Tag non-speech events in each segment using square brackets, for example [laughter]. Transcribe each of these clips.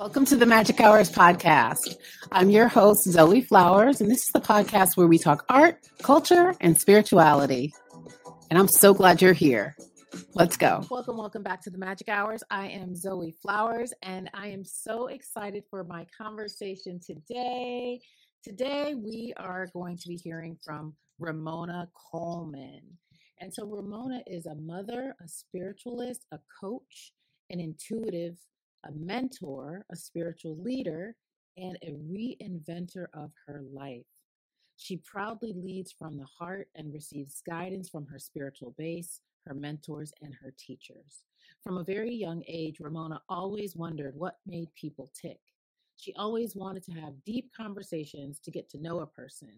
Welcome to the Magic Hours podcast. I'm your host, Zoe Flowers, and this is the podcast where we talk art, culture, and spirituality. And I'm so glad you're here. Let's go. Welcome, welcome back to the Magic Hours. I am Zoe Flowers, and I am so excited for my conversation today. Today, we are going to be hearing from Ramona Coleman. And so, Ramona is a mother, a spiritualist, a coach, an intuitive a mentor, a spiritual leader, and a reinventor of her life. She proudly leads from the heart and receives guidance from her spiritual base, her mentors, and her teachers. From a very young age, Ramona always wondered what made people tick. She always wanted to have deep conversations to get to know a person.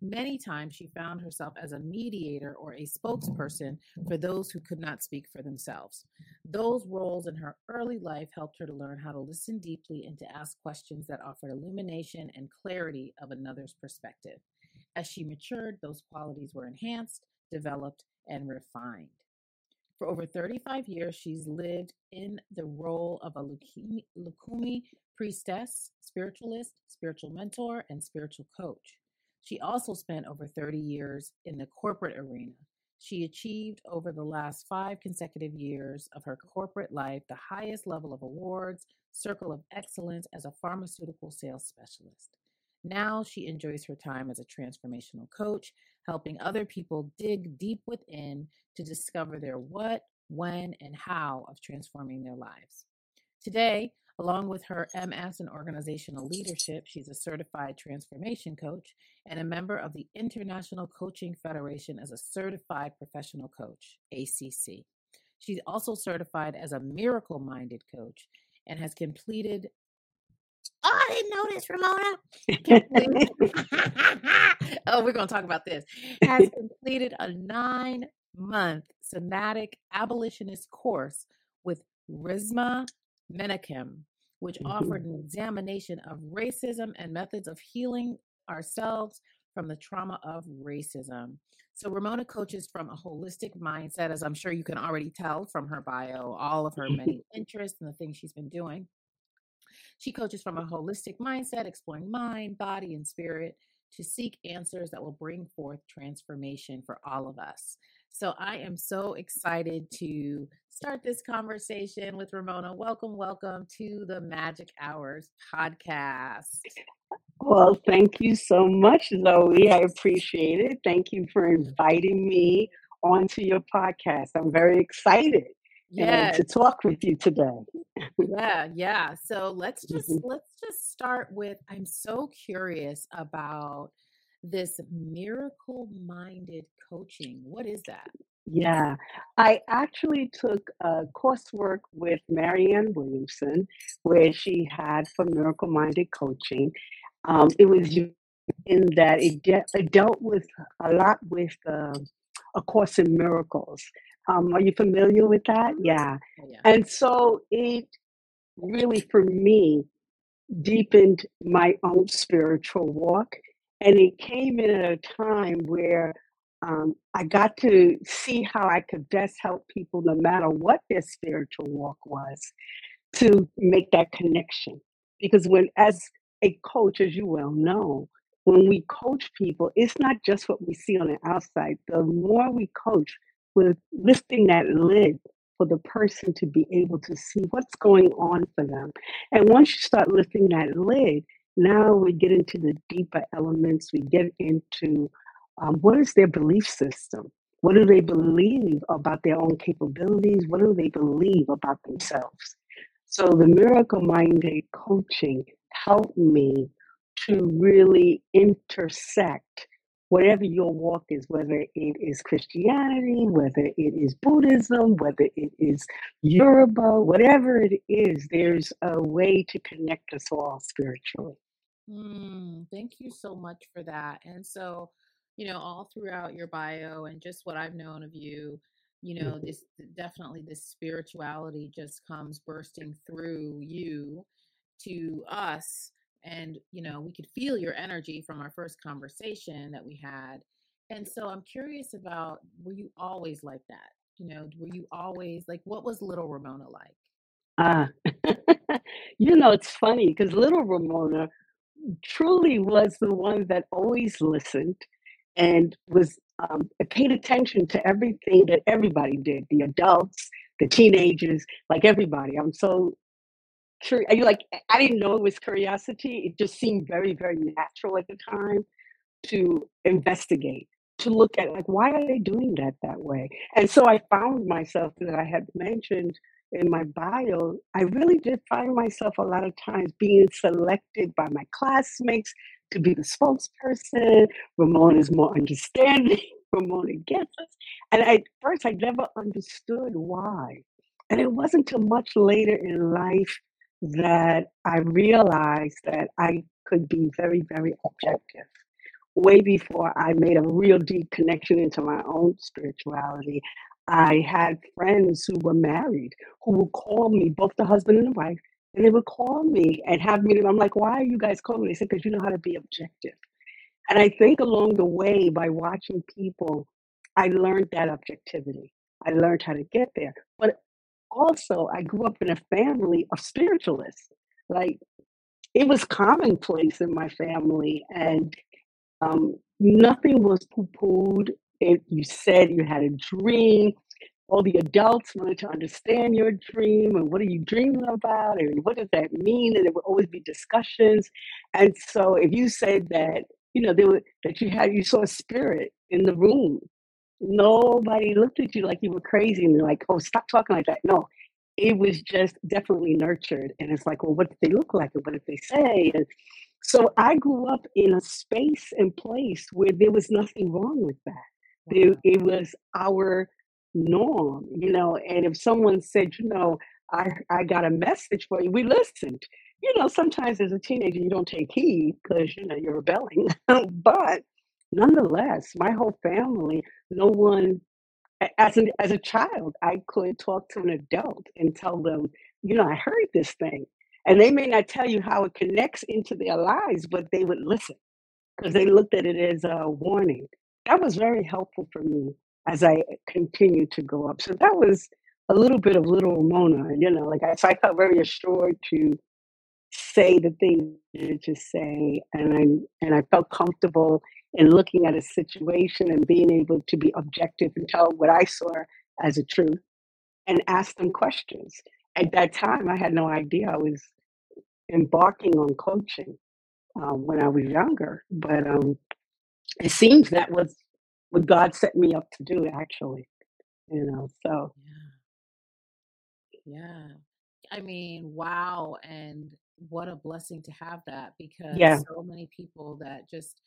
Many times she found herself as a mediator or a spokesperson for those who could not speak for themselves. Those roles in her early life helped her to learn how to listen deeply and to ask questions that offered illumination and clarity of another's perspective. As she matured, those qualities were enhanced, developed, and refined. For over 35 years, she's lived in the role of a Lukumi priestess, spiritualist, spiritual mentor, and spiritual coach. She also spent over 30 years in the corporate arena. She achieved over the last five consecutive years of her corporate life the highest level of awards, Circle of Excellence as a pharmaceutical sales specialist. Now she enjoys her time as a transformational coach, helping other people dig deep within to discover their what, when, and how of transforming their lives. Today, Along with her MS in organizational leadership, she's a certified transformation coach and a member of the International Coaching Federation as a certified professional coach, ACC. She's also certified as a miracle minded coach and has completed. Oh, I didn't know this, Ramona. [laughs] oh, we're going to talk about this. Has [laughs] completed a nine month somatic abolitionist course with Resmaa Menakem which mm-hmm. offered an examination of racism and methods of healing ourselves from the trauma of racism. So, Ramona coaches from a holistic mindset, as I'm sure you can already tell from her bio, all of her many interests and the things she's been doing. She coaches from a holistic mindset, exploring mind, body, and spirit to seek answers that will bring forth transformation for all of us. So I am so excited to start this conversation with Ramona. Welcome, welcome to the Magic Hours podcast. Well, thank you so much, Zoe. I appreciate it. Thank you for inviting me onto your podcast. I'm very excited yeah to talk with you today. yeah, yeah. So let's just mm-hmm. [laughs] let's just start with I'm so curious about this miracle minded coaching. What is that? Yeah, I actually took a coursework with Marianne Williamson where she had for miracle minded coaching. Um, it was in that it, de- it dealt with a lot with uh, A Course in Miracles. Um, are you familiar with that? Yeah. Yeah. And so it really, for me, deepened my own spiritual walk and it came in at a time where um, I got to see how I could best help people, no matter what their spiritual walk was, to make that connection. Because when, as a coach, as you well know, when we coach people, it's not just what we see on the outside. The more we coach, we're lifting that lid for the person to be able to see what's going on for them. And once you start lifting that lid, now we get into the deeper elements. We get into um, what is their belief system? What do they believe about their own capabilities? What do they believe about themselves? So the miracle minded coaching helped me to really intersect whatever your walk is, whether it is Christianity, whether it is Buddhism, whether it is Yoruba, whatever it is, there's a way to connect us all spiritually. Mm, thank you so much for that. And so, you know, all throughout your bio and just what I've known of you, you know, mm-hmm. this definitely this spirituality just comes bursting through you to us. And, you know, we could feel your energy from our first conversation that we had. And so I'm curious about were you always like that? You know, were you always like what was little Ramona like? Ah, [laughs] you know, it's funny because little Ramona truly was the one that always listened and was um, paid attention to everything that everybody did the adults, the teenagers, like everybody. I'm so You like, I didn't know it was curiosity. It just seemed very, very natural at the time to investigate, to look at like, why are they doing that that way? And so I found myself that I had mentioned in my bio, I really did find myself a lot of times being selected by my classmates to be the spokesperson. Ramona is more understanding. [laughs] Ramona gets us. And at first, I never understood why. And it wasn't until much later in life that I realized that I could be very, very objective. Way before I made a real deep connection into my own spirituality, I had friends who were married who would call me, both the husband and the wife, and they would call me and have me. I'm like, why are you guys calling me? They said, because you know how to be objective. And I think along the way, by watching people, I learned that objectivity. I learned how to get there. But also, I grew up in a family of spiritualists. Like, it was commonplace in my family, and um, nothing was poo pooed. If you said you had a dream. All the adults wanted to understand your dream and what are you dreaming about and what does that mean? And there would always be discussions. And so, if you said that you know, they were that you had you saw a spirit in the room. Nobody looked at you like you were crazy and like, oh, stop talking like that. No, it was just definitely nurtured. And it's like, well, what did they look like and what did they say? And so I grew up in a space and place where there was nothing wrong with that. There, it was our norm, you know. And if someone said, you know, I I got a message for you, we listened you know, sometimes as a teenager, you don't take heed because, you know, you're rebelling. [laughs] but nonetheless, my whole family, no one, as, an, as a child, I could talk to an adult and tell them, you know, I heard this thing. And they may not tell you how it connects into their lives, but they would listen because they looked at it as a warning. That was very helpful for me as I eh, continued to go up. So that was a little bit of little Ramona, you know, like I, so I felt very assured to say the things to say and I and I felt comfortable in looking at a situation and being able to be objective and tell what I saw as a truth and ask them questions. At that time, I had no idea I was embarking on coaching um, when I was younger, but um, it seems that was what God set me up to do, actually. You know, so Yeah. Yeah. I mean, wow. And what a blessing to have that because yeah, so many people that just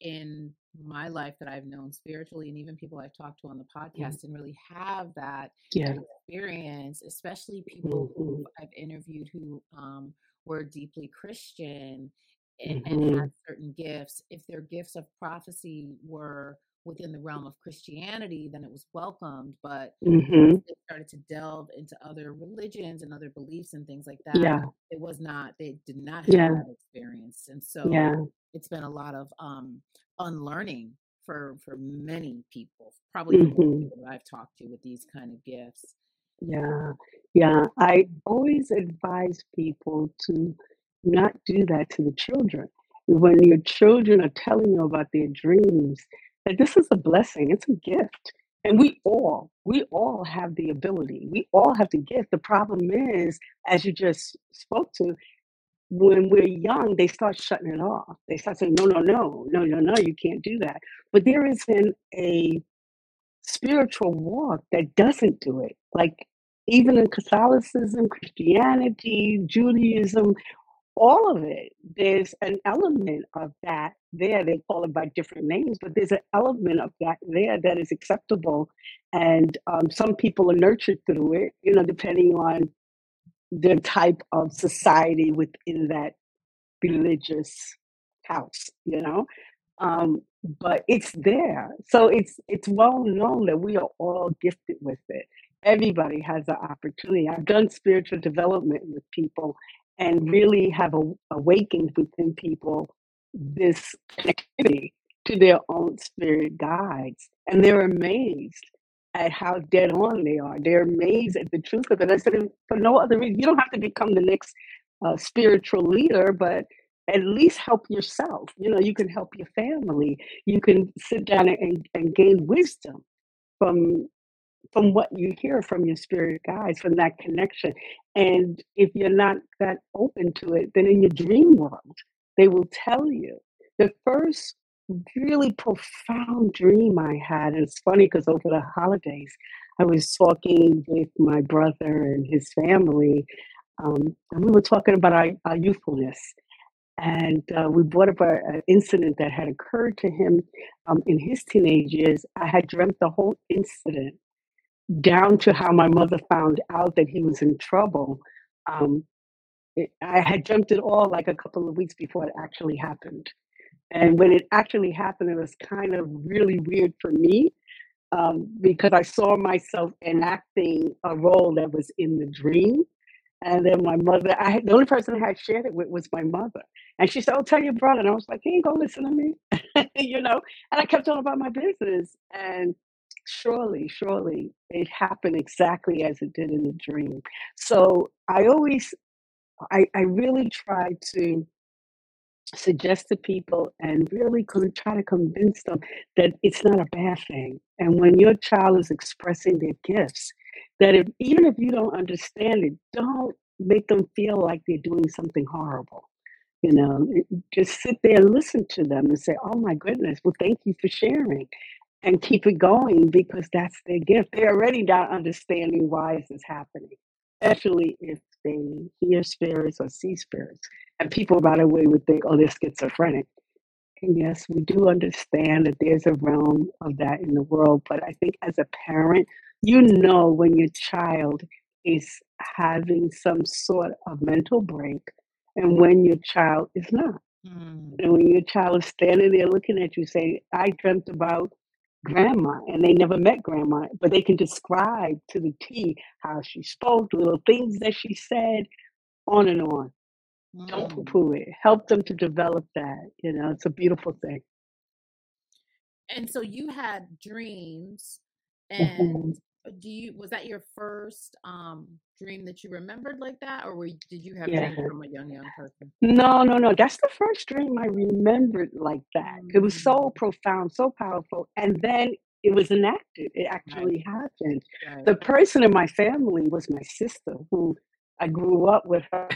in my life that I've known spiritually and even people I've talked to on the mm, podcast didn't really have that yeah, experience, especially people hmm who I've interviewed who um, were deeply Christian and, and hmm had certain gifts. If their gifts of prophecy were within the realm of Christianity, then it was welcomed. But hmm they started to delve into other religions and other beliefs and things like that, yeah, it was not, they did not have yeah, that experience. And so yeah, it's been a lot of um, unlearning for for many people, probably for most hmm people that I've talked to with these kind of gifts. yeah, yeah. I always advise people to not do that to the children. When your children are telling you about their dreams, that this is a blessing, it's a gift. And we all, we all have the ability. We all have the gift. The problem is, as you just spoke to, when we're young, they start shutting it off. They start saying, no, no, no, no, no, no, you can't do that. But there isn't a spiritual walk that doesn't do it. Like even in Catholicism, Christianity, Judaism, all of it, there's an element of that there. They call it by different names, but there's an element of that there that is acceptable. And um, some people are nurtured through it, you know, depending on the type of society within that religious house, you know. Um, but it's there, so it's it's well known that we are all gifted with it. Everybody has an opportunity. I've done spiritual development with people, and really have a, awakened within people this connectivity to their own spirit guides, and they're amazed at how dead on they are. They're amazed at the truth of it. I said, for no other reason, you don't have to become the next a spiritual leader, but at least help yourself. You know, you can help your family. You can sit down and, and gain wisdom from from what you hear from your spirit guides, from that connection. And if you're not that open to it, then in your dream world, they will tell you. The first really profound dream I had, and it's funny because over the holidays, I was talking with my brother and his family, um, and we were talking about our, our youthfulness. And uh, we brought up an incident that had occurred to him um, in his teenage years. I had dreamt the whole incident down to how my mother found out that he was in trouble. Um, it, I had dreamt it all like a couple of weeks before it actually happened. And when it actually happened, it was kind of really weird for me um, because I saw myself enacting a role that was in the dream. And then my mother, I had, the only person I had shared it with was my mother. And she said, Oh, tell your brother. And I was like, He ain't gonna listen to me, [laughs] you know? And I kept on about my business. And surely, surely it happened exactly as it did in the dream. So I always, I, I really try to suggest to people and really try to convince them that it's not a bad thing. And when your child is expressing their gifts, that if even if you don't understand it, don't make them feel like they're doing something horrible. You know, just sit there and listen to them and say, "Oh my goodness, well, thank you for sharing." and keep it going because that's their gift. They're already not understanding why this is this happening, especially if they hear spirits or see spirits. And people right away would think, oh, they're schizophrenic. And yes, we do understand that there's a realm of that in the world. But I think as a parent, you know when your child is having some sort of mental break and when your child is not. Mm. And when your child is standing there looking at you saying, I dreamt about grandma and they never met grandma, but they can describe to the T how she spoke, little things that she said, on and on. Don't poo Mm. poo it. Help them to develop that. You know, it's a beautiful thing. And so you had dreams, hmm and do you was that your first um dream that you remembered like that, or were you, did you have Yeah. dreams from a young young person? No, no, no. That's the first dream I remembered like that. It was so Mm, profound, so powerful. And then it was enacted. It right, actually happened. right. The person in my family was my sister, who I grew up with her.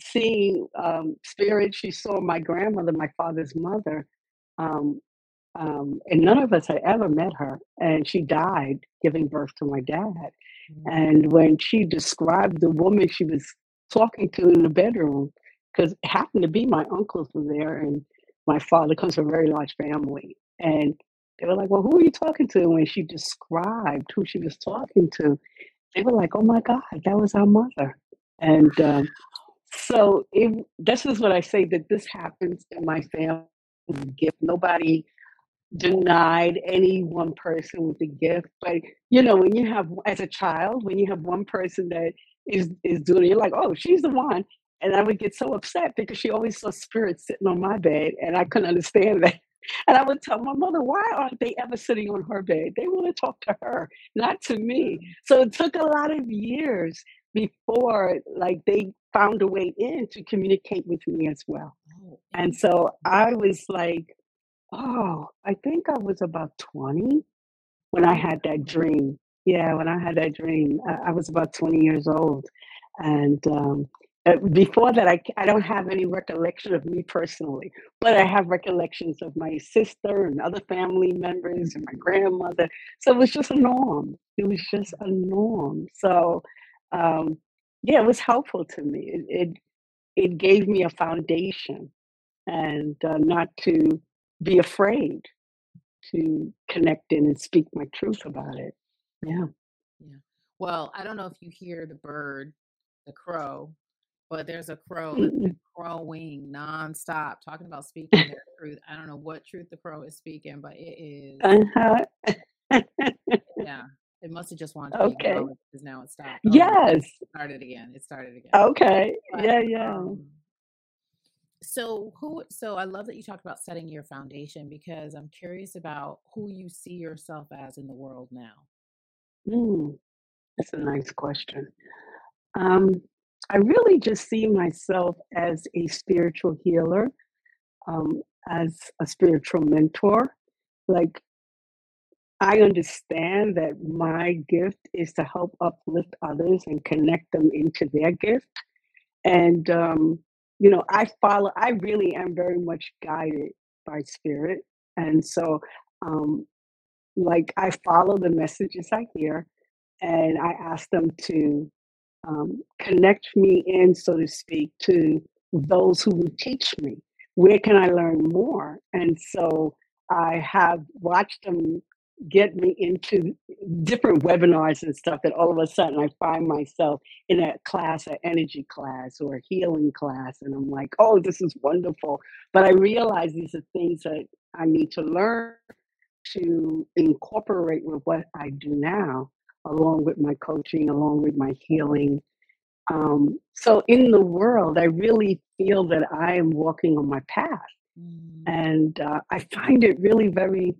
Seeing um, spirit, she saw my grandmother, my father's mother, um, um, and none of us had ever met her. And she died giving birth to my dad. Mm, And when she described the woman she was talking to in the bedroom, because it happened to be my uncles were there, and my father comes from a very large family, and they were like, "Well, who are you talking to?" And when she described who she was talking to, they were like, "Oh my God, that was our mother." And um, so it, this is what I say that this happens in my family gift. Nobody denied any one person with the gift. But you know, when you have as a child, when you have one person that is is doing it, you're like, oh, she's the one. And I would get so upset because she always saw spirits sitting on my bed and I couldn't understand that. [laughs] And I would tell my mother, why aren't they ever sitting on her bed? They want to talk to her, not to me. So it took a lot of years before like they found a way in to communicate with me as well. Oh, And so I was like, Oh, I think I was about 20 when I had that dream. Yeah, when I had that dream, I, I was about 20 years old. And um, uh, before that, I, I don't have any recollection of me personally, but I have recollections of my sister and other family members and my grandmother. So it was just a norm. It was just a norm. So, um, yeah, it was helpful to me. It, it, it gave me a foundation and uh, not to be afraid to connect in and speak my truth about it. Yeah. Yeah. Well, I don't know if you hear the bird, the crow, but there's a crow been crowing nonstop, talking about speaking their [laughs] truth. I don't know what truth the crow is speaking, but it is, Uh-huh. yeah. It must have just wanted to okay. because now it stopped. Oh, Yes. it started again. It started again. Okay. But Yeah, yeah. um, so who? So I love that you talked about setting your foundation because I'm curious about who you see yourself as in the world now. Mm, that's a nice question. Um, I really just see myself as a spiritual healer, um, as a spiritual mentor. Like, I understand that my gift is to help uplift others and connect them into their gift. And, um, you know, I follow, I really am very much guided by spirit. And so, um, like, I follow the messages I hear and I ask them to um, connect me in, so to speak, to those who will teach me. Where can I learn more? And so I have watched them get me into different webinars and stuff that all of a sudden I find myself in a class, an energy class or a healing class. And I'm like, oh, this is wonderful. But I realize these are things that I need to learn to incorporate with what I do now along with my coaching, along with my healing. Um, so in the world, I really feel that I am walking on my path. Mm. And uh, I find it really very,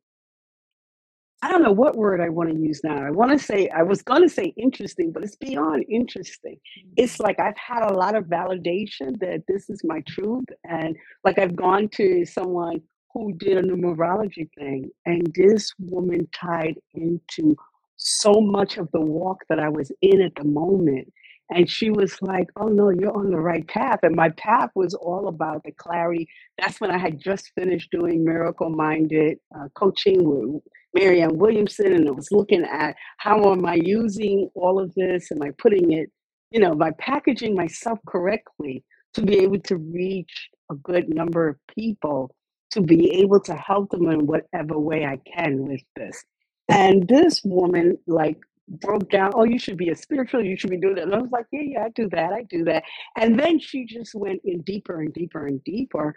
I don't know what word I want to use now. I want to say, I was going to say interesting, but it's beyond interesting. It's like I've had a lot of validation that this is my truth. And like I've gone to someone who did a numerology thing, and this woman tied into so much of the walk that I was in at the moment. And she was like, Oh, no, you're on the right path. And my path was all about the clarity. That's when I had just finished doing miracle minded uh, coaching with Marianne Williamson. And I was looking at how am I using all of this? Am I putting it, you know, by packaging myself correctly to be able to reach a good number of people, to be able to help them in whatever way I can with this. And this woman like broke down, oh, you should be a spiritual, you should be doing that. And I was like, yeah, yeah, I do that, I do that. And then she just went in deeper and deeper and deeper.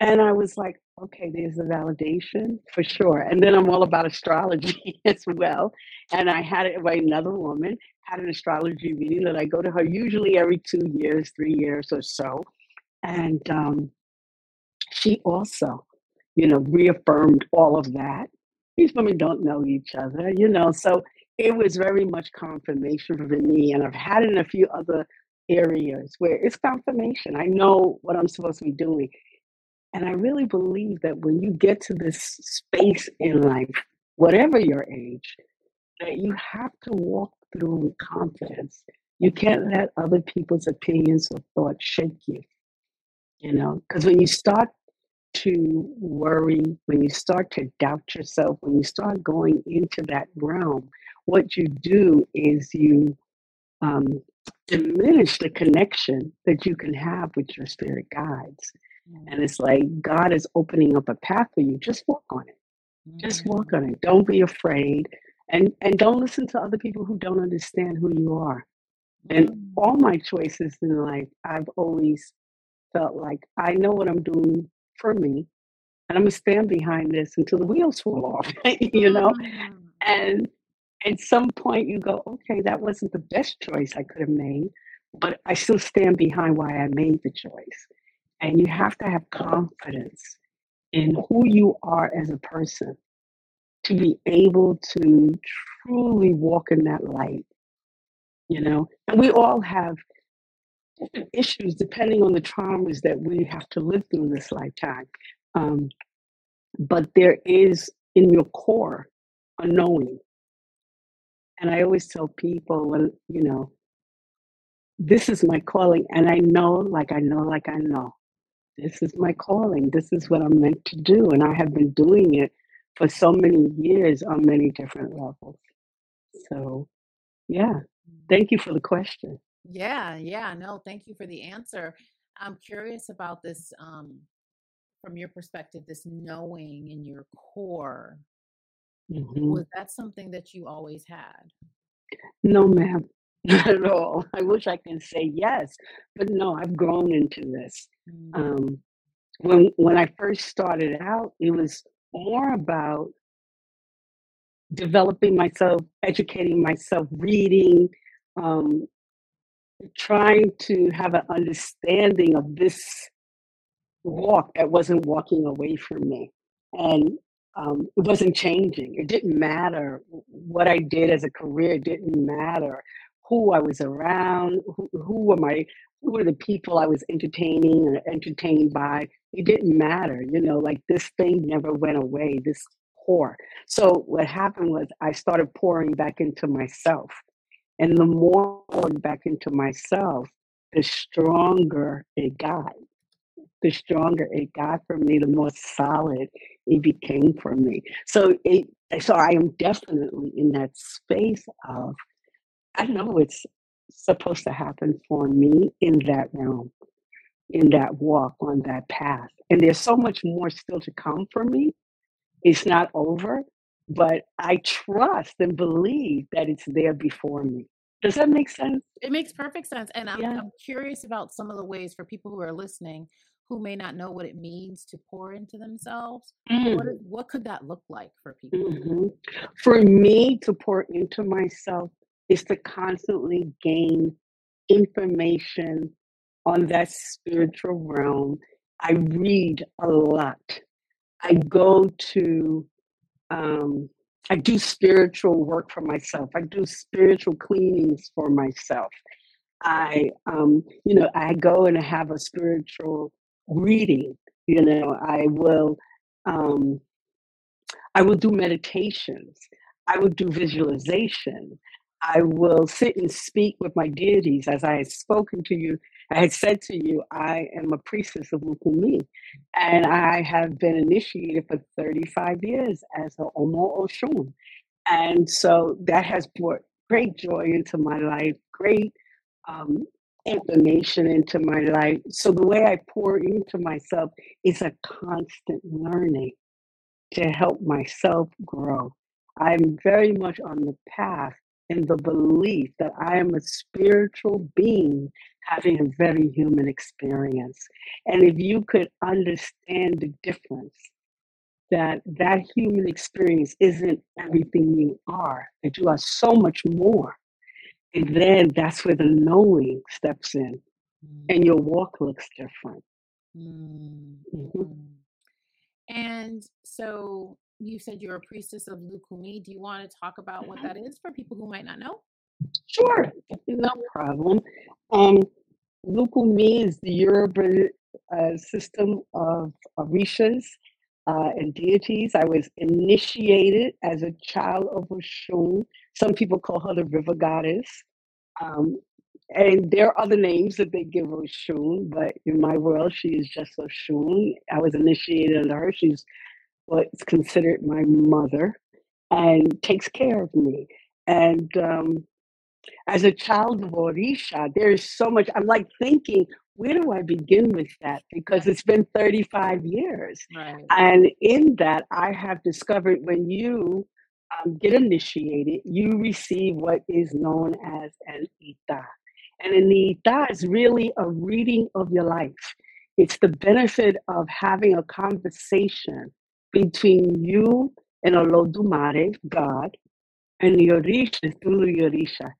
And I was like, okay, there's a validation for sure. And then I'm all about astrology [laughs] as well. And I had it by another woman, had an astrology reading that I go to her usually every two years, three years or so. And um, she also, you know, reaffirmed all of that these women don't know each other, you know. So it was very much confirmation for me. And I've had it in a few other areas where it's confirmation. I know what I'm supposed to be doing. And I really believe that when you get to this space in life, whatever your age, that you have to walk through with confidence. You can't let other people's opinions or thoughts shake you. You know, because when you start to worry, when you start to doubt yourself, when you start going into that realm, what you do is you um, diminish the connection that you can have with your spirit guides. Mm-hmm. And it's like God is opening up a path for you. Just walk on it. Mm-hmm. Just walk on it. Don't be afraid. And and don't listen to other people who don't understand who you are. And mm-hmm. all my choices in life, I've always felt like I know what I'm doing for me and I'm gonna stand behind this until the wheels fall off, [laughs] you know? Mm. And at some point you go, okay, that wasn't the best choice I could have made, but I still stand behind why I made the choice. And you have to have confidence in who you are as a person to be able to truly walk in that light, you know? And we all have different issues depending on the traumas that we have to live through in this lifetime. Um, but there is in your core a knowing. And I always tell people, well, you know, this is my calling. And I know, like I know, like I know, this is my calling. This is what I'm meant to do. And I have been doing it for so many years on many different levels. So, yeah, thank you for the question. Yeah, yeah. No, thank you for the answer. I'm curious about this um, from your perspective, this knowing in your core. hmm Was that something that you always had? No, ma'am, not [laughs] at [laughs] all. I wish I can say yes, but no, I've grown into this. Mm. Um, when when I first started out, it was more about developing myself, educating myself, reading, um, trying to have an understanding of this walk that wasn't walking away from me. And um, it wasn't changing. It didn't matter what I did as a career, it didn't matter who I was around, who, who were my who were the people I was entertaining or entertained by. It didn't matter, you know, like this thing never went away, this pour. So what happened was I started pouring back into myself. And the more I poured back into myself, the stronger it got. The stronger it got for me, the more solid it became for me. So it so I am definitely in that space of I know it's supposed to happen for me in that realm, in that walk on that path. And there's so much more still to come for me. It's not over, but I trust and believe that it's there before me. Does that make sense? It makes perfect sense. And I'm, Yeah. I'm curious about some of the ways for people who are listening who may not know what it means to pour into themselves. What, Mm. what could that look like for people? hmm For me to pour into myself is to constantly gain information on that spiritual realm. I read a lot. I go to, um, I do spiritual work for myself. I do spiritual cleanings for myself. I, um, you know, I go and have a spiritual reading. You know, I will, um, I will do meditations. I will do visualization. I will sit and speak with my deities. As I had spoken to you, I had said to you, I am a priestess of Lukumi, and I have been initiated for 35 years as a Omo Oshun. And so that has brought great joy into my life, great um, information into my life. So the way I pour into myself is a constant learning to help myself grow. I'm very much on the path in the belief that I am a spiritual being having a very human experience. And if you could understand the difference, that that human experience isn't everything you are, that you are so much more. And then that's where the knowing steps in Mm, and your walk looks different. mm, Mhm. mm. And so you said you're a priestess of Lukumi. Do you want to talk about what that is for people who might not know? Sure, no problem. Um, Lukumi is the Yoruba uh, system of orishas uh, and deities. I was initiated as a child of Oshun. Some people call her the river goddess. Um, and there are other names that they give Oshun, but in my world, she is just Oshun. I was initiated under her. She's what's considered my mother and takes care of me. And um, as a child of Orisha, there is so much. I'm like thinking, where do I begin with that? Because it's been 35 years. Right. And in that, I have discovered when you um, get initiated, you receive what is known as an ita. And an ita is really a reading of your life. It's the benefit of having a conversation between you and Olodumare, God, and the through Tulu Orisha.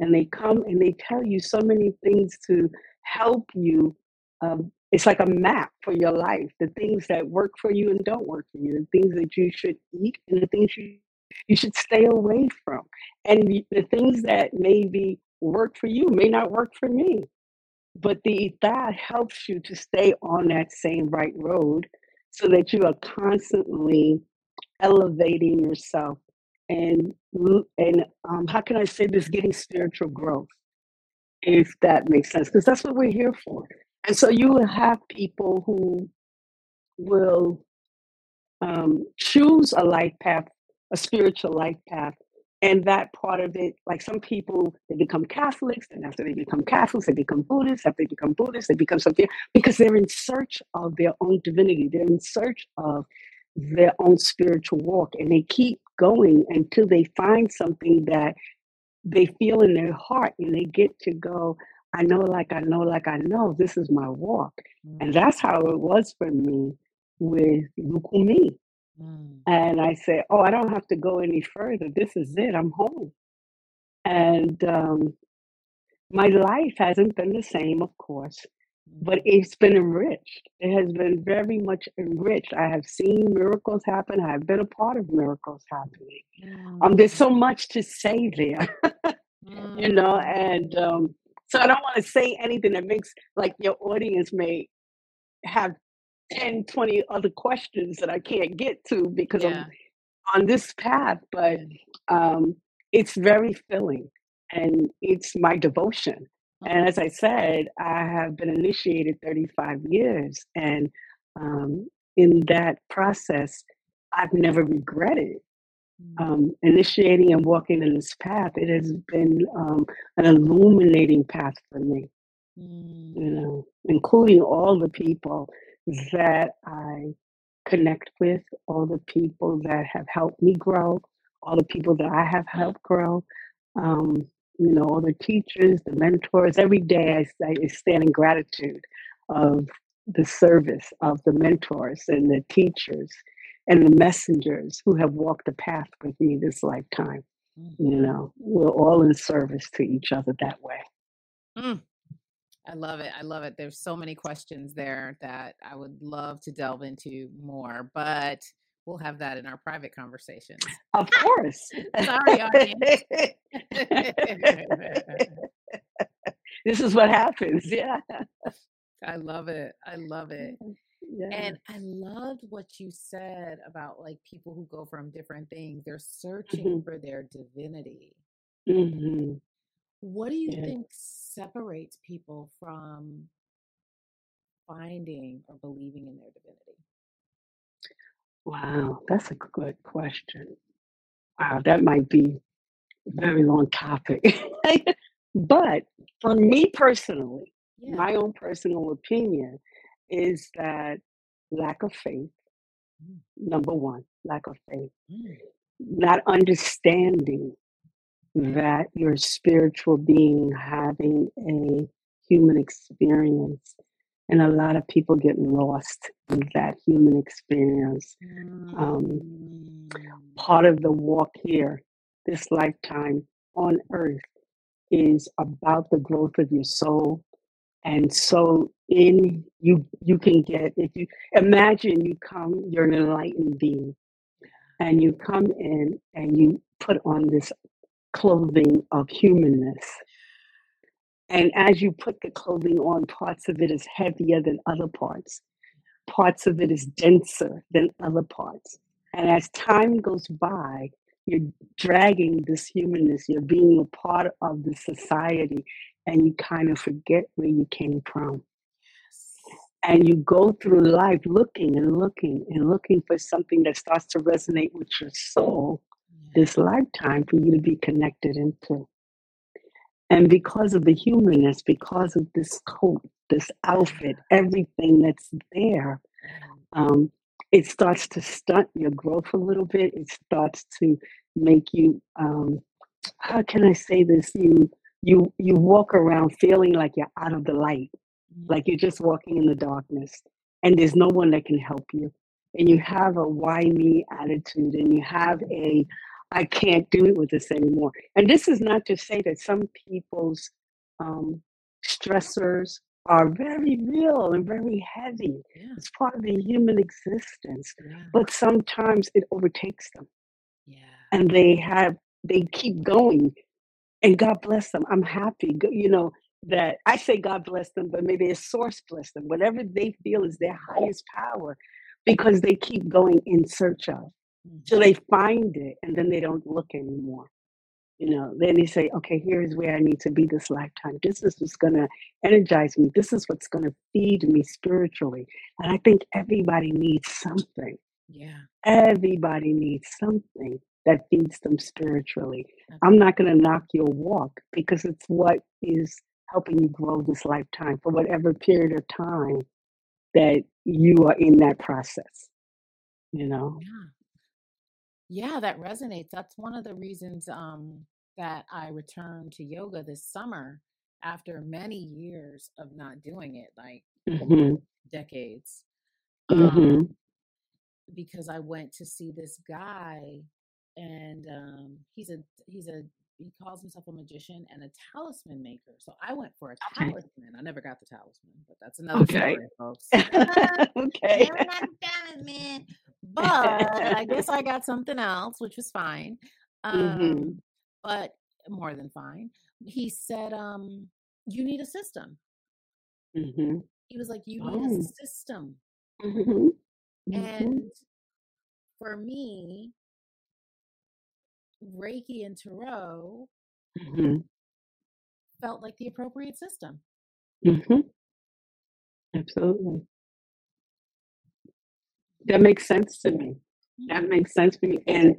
And they come and they tell you so many things to help you. Um, it's like a map for your life, the things that work for you and don't work for you, the things that you should eat and the things you, you should stay away from. And the things that maybe work for you may not work for me. But the that helps you to stay on that same right road so that you are constantly elevating yourself and and um, how can I say this? Getting spiritual growth, if that makes sense, because that's what we're here for. And so you will have people who will um, choose a life path, a spiritual life path, and that part of it, like some people, they become Catholics, and after they become Catholics, they become Buddhists. After they become Buddhists, they become something because they're in search of their own divinity. They're in search of their own spiritual walk, and they keep going until they find something that they feel in their heart, and they get to go. I know, like I know, like I know. This is my walk, and Mm, that's how it was for me with Lukumi. Mm, And I say, oh, I don't have to go any further. This is it. I'm home. And um, my life hasn't been the same, of course, but mm, it's been enriched. It has been very much enriched. I have seen miracles happen. I have been a part of miracles happening. Um, there's mm, so much to say there. [laughs] mm. you know, mm. and um, so I don't want to say anything that makes like your audience may have 10, 20 other questions that I can't get to because yeah. I'm on this path, but um, it's very filling and it's my devotion. And mm. as I said, I have been initiated 35 years. And um, in that process, I've never regretted mm. um, initiating and walking in this path. It has been um, an illuminating path for me, mm. you know, including all the people that I connect with, all the people that have helped me grow, all the people that I have helped grow. Um, you know, all the teachers, the mentors. Every day I, I stand in gratitude of the service of the mentors and the teachers and the messengers who have walked the path with me this lifetime. Mm-hmm. You know, we're all in service to each other that way. Mm. I love it. I love it. There's so many questions there that I would love to delve into more, but we'll have that in our private conversations. Of course. [laughs] Sorry, audience. [laughs] this is what happens. Yeah. I love it. I love it. Yeah. And I loved what you said about like people who go from different things, they're searching mm-hmm. for their divinity. Mm-hmm. What do you yeah. think separates people from finding or believing in their divinity? Wow, that's a good question. Wow, that might be a very long topic. [laughs] but for me personally, yeah. my own personal opinion is that lack of faith, mm. number one, lack of faith, mm. not understanding that you're spiritual being having a human experience and a lot of people get lost in that human experience. Um, mm. part of the walk here, this lifetime on earth, is about the growth of your soul. And so, in you, you can get if you imagine you come, you're an enlightened being, and you come in and you put on this clothing of humanness and as you put the clothing on, parts of it is heavier than other parts. Parts of it is denser than other parts. And as time goes by, you're dragging this humanness, you're being a part of the society, and you kind of forget where you came from. And you go through life looking and looking and looking for something that starts to resonate with your soul this lifetime for you to be connected into. And because of the humanness, because of this coat, this outfit, everything that's there, um, it starts to stunt your growth a little bit. It starts to make you, um, how can I say this? You you you walk around feeling like you're out of the light, mm-hmm. like you're just walking in the darkness, and there's no one that can help you. And you have a why me attitude, and you have a I can't do it with this anymore. And this is not to say that some people's um, stressors are very real and very heavy. Yeah. It's part of the human existence. Yeah. But sometimes it overtakes them. Yeah. And they have, they keep going. And God bless them. I'm happy, you know, that I say God bless them, but maybe a source bless them, whatever they feel is their highest power, because they keep going in search of. So they find it and then they don't look anymore. You know, then they say, okay, here's where I need to be this lifetime. This is what's going to energize me. This is what's going to feed me spiritually. And I think everybody needs something. Yeah. Everybody needs something that feeds them spiritually. I'm not going to knock your walk because it's what is helping you grow this lifetime for whatever period of time that you are in that process. You know? Yeah. Yeah, that resonates. That's one of the reasons um, that I returned to yoga this summer after many years of not doing it, like hmm decades. Um, hmm because I went to see this guy, and um, he's a he's a he calls himself a magician and a talisman maker. So I went for a Okay. talisman. I never got the talisman, but that's another Okay. story, folks. [laughs] okay. Never got the talisman. But I [laughs] guess I got something else, which was fine. Um, but more than fine. He said, um, you need a system. hmm He was like, you need a Oh. system. hmm hmm And for me, Reiki and Tarot hmm felt like the appropriate system. hmm Absolutely. That makes sense to me. That Mhm. makes sense to me. And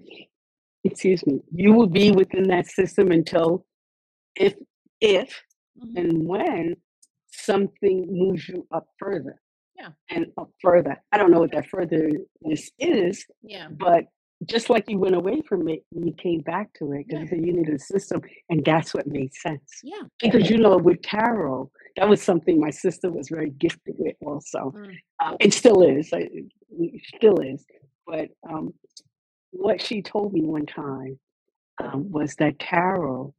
excuse me, you will be within that system until if if Mhm. and when something moves you up further Yeah. and up further. I don't know what that furtherness is, Yeah. but just like you went away from it, and you came back to it because Yeah. you you needed a system, and that's what made sense. Yeah. Because you know, with tarot, that was something my sister was very gifted with, also. Mm. Um, it still is, I- it still is. But um, what she told me one time um, was that tarot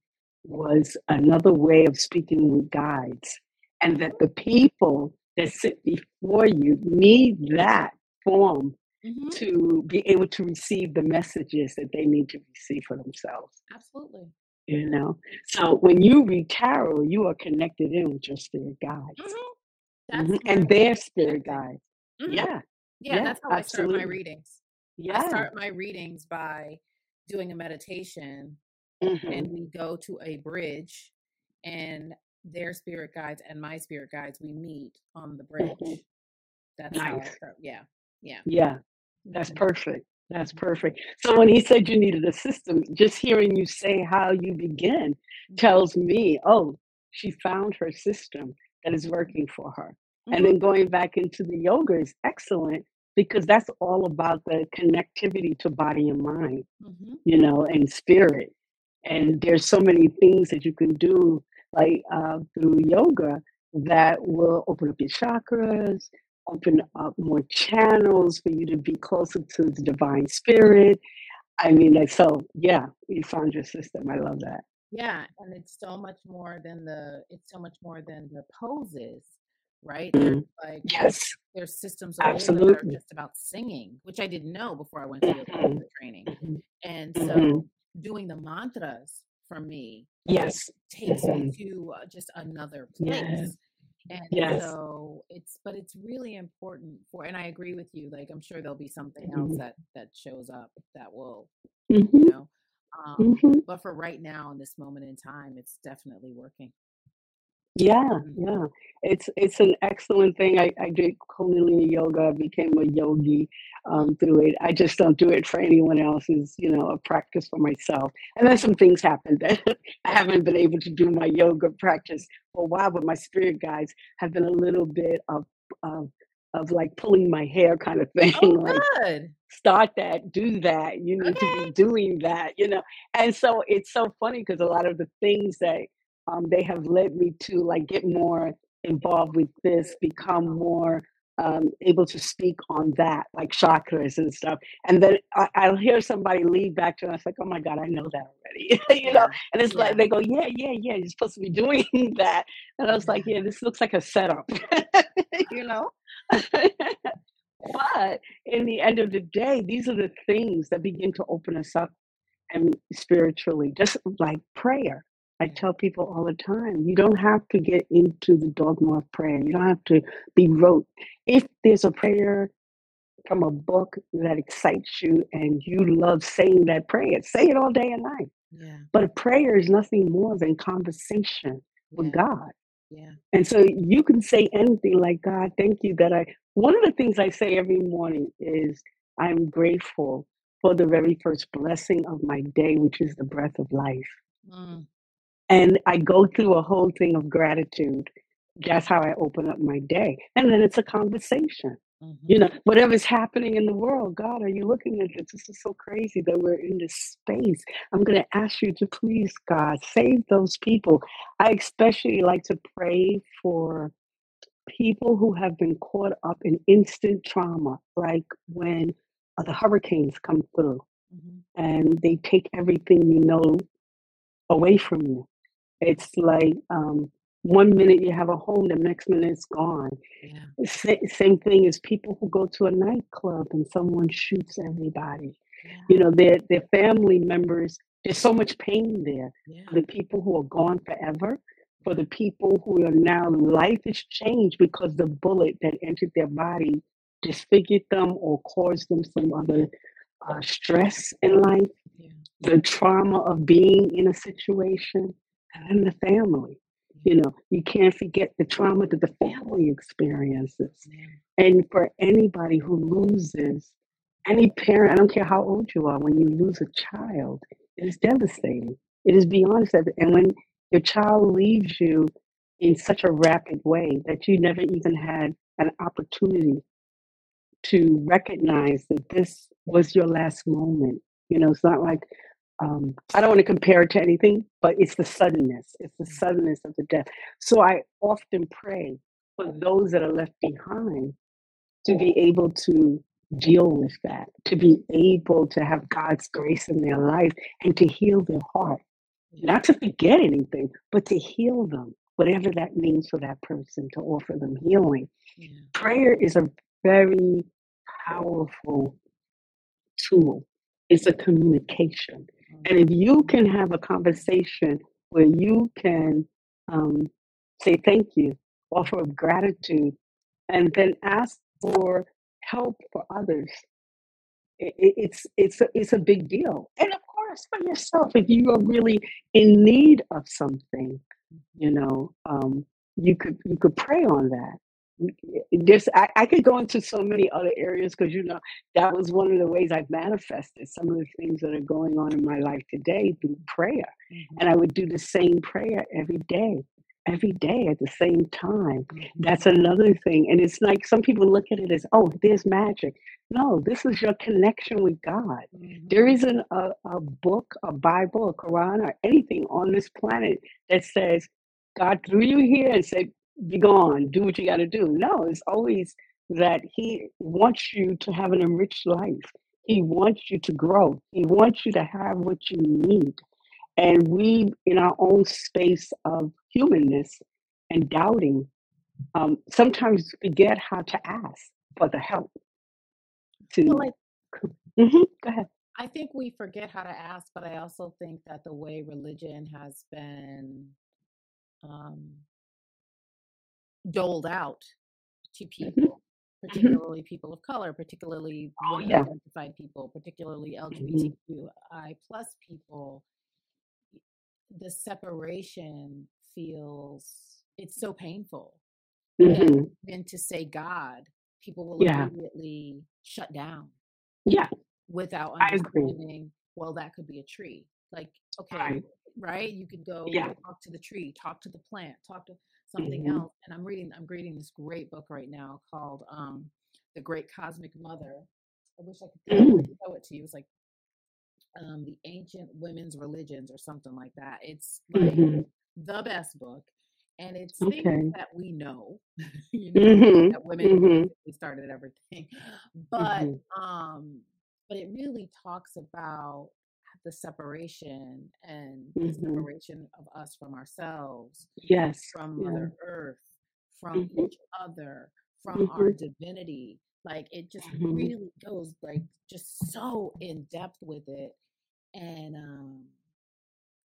was another way of speaking with guides, and that the people that sit before you need that form Mhm. to be able to receive the messages that they need to receive for themselves. Absolutely. You know, so when you read tarot, you are connected in with your spirit guides. That's Mhm, my and their spirit connecting. guides. Mhm. Yeah, Yeah, yeah, that's how I start my absolutely. readings. I Yeah. start my readings by doing a meditation hmm and we go to a bridge and their spirit guides and my spirit guides we meet on the bridge. hmm That's how I Nice. start. Yeah. Yeah. Yeah, that's Mhm. perfect. That's perfect. So when he said you needed a system, just hearing you say how you begin Mhm. tells me, oh, she found her system that is working for her. And Mhm. then going back into the yoga is excellent because that's all about the connectivity to body and mind, Mhm. you know, and spirit. And there's so many things that you can do, like uh, through yoga, that will open up your chakras, open up more channels for you to be closer to the divine spirit. I mean, like, so yeah, you found your system. I love that. Yeah, and it's so much more than the it's so much more than the poses, right? Mhm. like Yes, there's systems of that are absolutely. just about singing, which I didn't know before I went to yoga hmm teacher training. hmm And so doing the mantras for me Yes. takes me to uh, just another Yes. And Yes. so it's but it's really important for and I agree with you like I'm sure there'll be something else hmm that that shows up that will, hmm you know. Um hmm but for right now in this moment in time it's definitely working. Yeah, Mhm. yeah. It's it's an excellent thing. I, I did Kundalini yoga, I became a yogi um, through it. I just don't do it for anyone else. It's, you know, a practice for myself. And then some things happened that [laughs] I haven't been able to do my yoga practice for a while, but my spirit guides have been a little bit of of of like pulling my hair kind of [laughs] thing, Oh like good. start that, do that. You need to Okay. be doing that, you know. And so it's so funny because a lot of the things that um, they have led me to like get more involved with this, become more um, able to speak on that, like chakras and stuff. And then I, I'll hear somebody lead back to it. And I was like, oh my God, I know that already. [laughs] you know, Yeah. and it's like Yeah. they go, yeah, yeah, yeah, you're supposed to be doing [laughs] that. And I was like, Yeah. yeah, this looks like a setup, [laughs] you know. but in the end of the day, these are the things that begin to open us up and spiritually, just like prayer. I tell people all the time, you don't have to get into the dogma of prayer. You don't have to be rote. If there's a prayer from a book that excites you and you love saying that prayer, say it all day and night. Yeah. But a prayer is nothing more than conversation with Yeah. God. Yeah. And so you can say anything like, God, thank you that I. One of the things I say every morning is, I'm grateful for the very first blessing of my day, which is the breath of life. Mm. And I go through a whole thing of gratitude. That's how I open up my day. And then it's a conversation. You Mhm. know, whatever's happening in the world, God, are you looking at this? This is so crazy that we're in this space. I'm going to ask you to please, God, save those people. I especially like to pray for people who have been caught up in instant trauma, like when uh, the hurricanes come through Mhm. and they take everything you know away from you. It's like um, one minute you have a home, the next minute it's gone. Yeah. Sa- Same thing as people who go to a nightclub and someone shoots everybody. Yeah. You know, their their family members There's so much pain there Yeah. the people who are gone forever, for the people who are now life is changed because the bullet that entered their body disfigured them or caused them some other uh, stress in life, Yeah. the trauma of being in a situation, and the family. You know, you can't forget the trauma that the family experiences. And for anybody who loses, any parent, I don't care how old you are, when you lose a child, it is devastating. It is beyond that. And when your child leaves you in such a rapid way that you never even had an opportunity to recognize that this was your last moment. You know, it's not like um, I don't want to compare it to anything, but it's the suddenness. It's the suddenness of the death. So I often pray for those that are left behind to be able to deal with that, to be able to have God's grace in their life and to heal their heart. Not to forget anything, but to heal them, whatever that means for that person, to offer them healing. Yeah. Prayer is a very powerful tool, it's a communication. And if you can have a conversation where you can um, say thank you, offer of gratitude, and then ask for help for others, i- i- it's it's a, it's a big deal. And of course, for yourself, if you are really in need of something, you know, um, you could you could pray on that. This I, I could go into so many other areas because you know that was one of the ways I've manifested some of the things that are going on in my life today through prayer. Mhm. And I would do the same prayer every day, every day at the same time. Mhm. That's another thing. And it's like some people look at it as, oh, there's magic. No, this is your connection with God. Mhm. There isn't a, a book, a Bible, a Quran, or anything on this planet that says God threw you here and said, be gone, do what you got to do. No, it's always that He wants you to have an enriched life. He wants you to grow. He wants you to have what you need. And we, in our own space of humanness and doubting, um, sometimes forget how to ask for the help Well, to. like Mhm, Go ahead. I think we forget how to ask, but I also think that the way religion has been um, doled out to hmm people, hmm particularly people of color, particularly Oh, yeah. identified people, particularly hmm LGBTQI plus people, the separation feels it's so painful that hmm then to say God, people will Yeah. immediately shut down Yeah. Without understanding, well, that could be a tree. Like, okay, Right. right? You could go Yeah. talk to the tree, talk to the plant, talk to something hmm else. And I'm reading, I'm reading this great book right now called um, The Great Cosmic Mother. I wish I could show it to you. It's like um, the ancient women's religions or something like that. It's like hmm the best book. And it's things that we know, [laughs] you know, hmm that women hmm started everything. [laughs] But hmm um, but it really talks about the separation and the hmm separation of us from ourselves, Yes. from Yeah. Mother Earth, from hmm each other, from our hmm divinity. Like it just hmm really goes like just so in depth with it. And um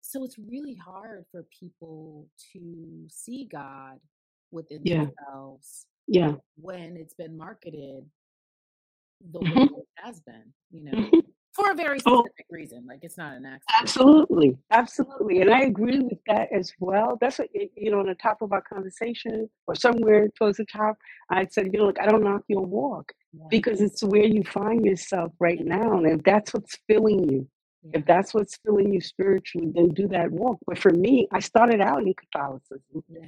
so it's really hard for people to see God within Yeah. themselves Yeah. when it's been marketed the way hmm it has been, you know, hmm for a very Oh, specific reason. Like it's not an accident. absolutely. Absolutely. And I agree with that as well. That's what, you know, on the top of our conversation or somewhere towards the top, I said, you know, look, I don't knock your walk Yeah. because it's where you find yourself right now. And if that's what's filling you, Yeah. if that's what's filling you spiritually, then do that walk. But for me, I started out in Catholicism Yeah.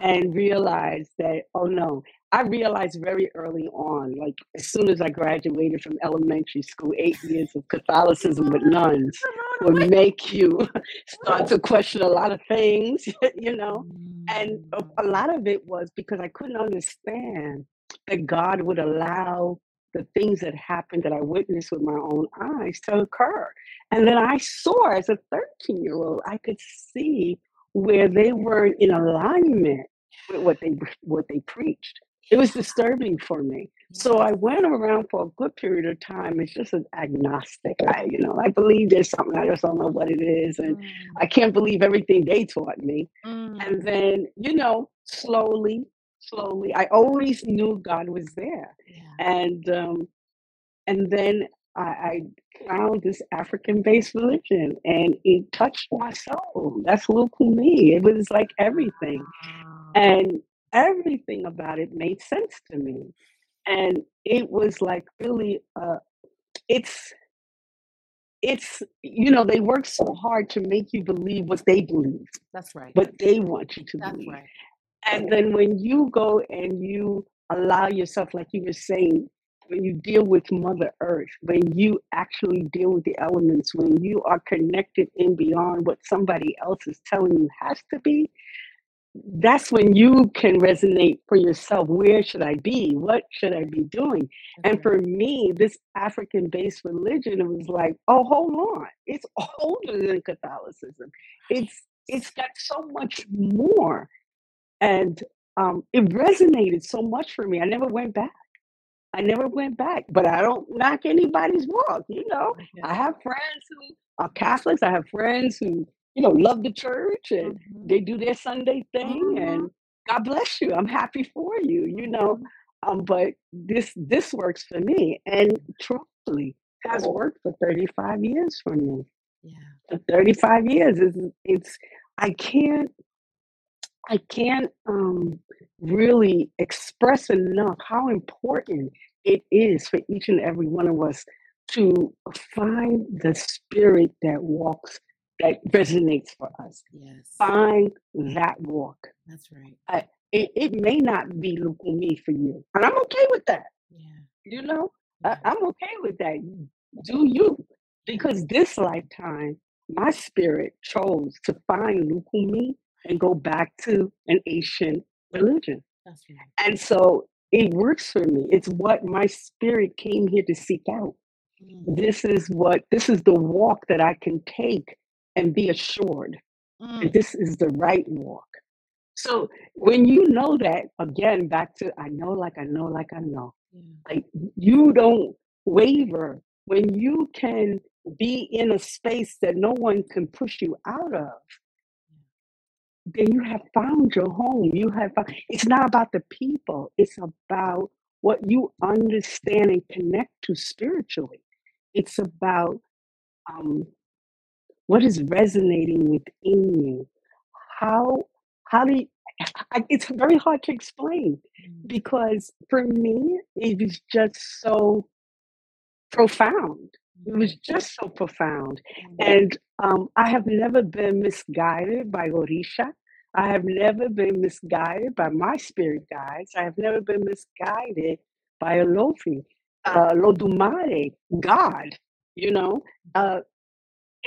And realized that, oh no, I realized very early on, like as soon as I graduated from elementary school, eight years of Catholicism with [laughs] nuns would make you [laughs] start to question a lot of things, [laughs] you know. And a, a Mm, lot of it was because I couldn't understand that God would allow the things that happened that I witnessed with my own eyes to occur. And then I saw as a 13 year old, I could see where they weren't in alignment with what they what they preached. It was disturbing for me. So I went around for a good period of time. It's just an agnostic. I, you know, I believe there's something. I just don't know what it is, and Mm, I can't believe everything they taught me. mm, And then, you know, slowly, slowly, I always knew God was there. yeah. And um, and then I, I found this African-based religion, and it touched my soul. That's Lukumi. It was like everything, and everything about it made sense to me. And it was like really, uh, it's it's you know they work so hard to make you believe what they believe, That's right. what they want you to That's believe. right. And then when you go and you allow yourself, like you were saying, when you deal with Mother Earth, when you actually deal with the elements, when you are connected in beyond what somebody else is telling you has to be, that's when you can resonate for yourself. Where should I be? What should I be doing? And for me, this African based religion, it was like, oh, hold on. It's [laughs] older than Catholicism. It's it's got so much more and um, it resonated so much for me. I never went back. I never went back, but I don't knock anybody's walk. You know, I have friends who are Catholics. I have friends who, you know, love the church and Mhm. they do their Sunday thing. Mhm. And God bless you. I'm happy for you. You know, Mhm. um, but this this works for me, and truthfully has worked for 35 years for me. Yeah. For 35 years, it's, it's I can't I can't um, really express enough how important it is for each and every one of us to find the spirit that walks, that resonates for us. Yes. Find that walk. That's right. I, it, it may not be Lukumi for you, and I'm okay with that. Yeah. You know, I, Yeah. I'm okay with that. Do you? Because this lifetime, my spirit chose to find Lukumi and go back to an Asian religion. That's right. And so it works for me. It's what my spirit came here to seek out. Mm. This is what, this is the walk that I can take and be assured that Mm. this is the right walk. So when you know that, again, back to I know, like I know, like I know, Yeah. like you don't waver when you can be in a space that no one can push you out of then you have found your home. You have found, it's not about the people. It's about what you understand and connect to spiritually. It's about um, what is resonating within you. How how do you, I, it's very hard to explain Mm. because for me it was just so profound it was just so profound Mm. and um, I have never been misguided by Orisha. I have never been misguided by my spirit guides. I have never been misguided by Olofi, uh, Lodumare, God, you know. Uh,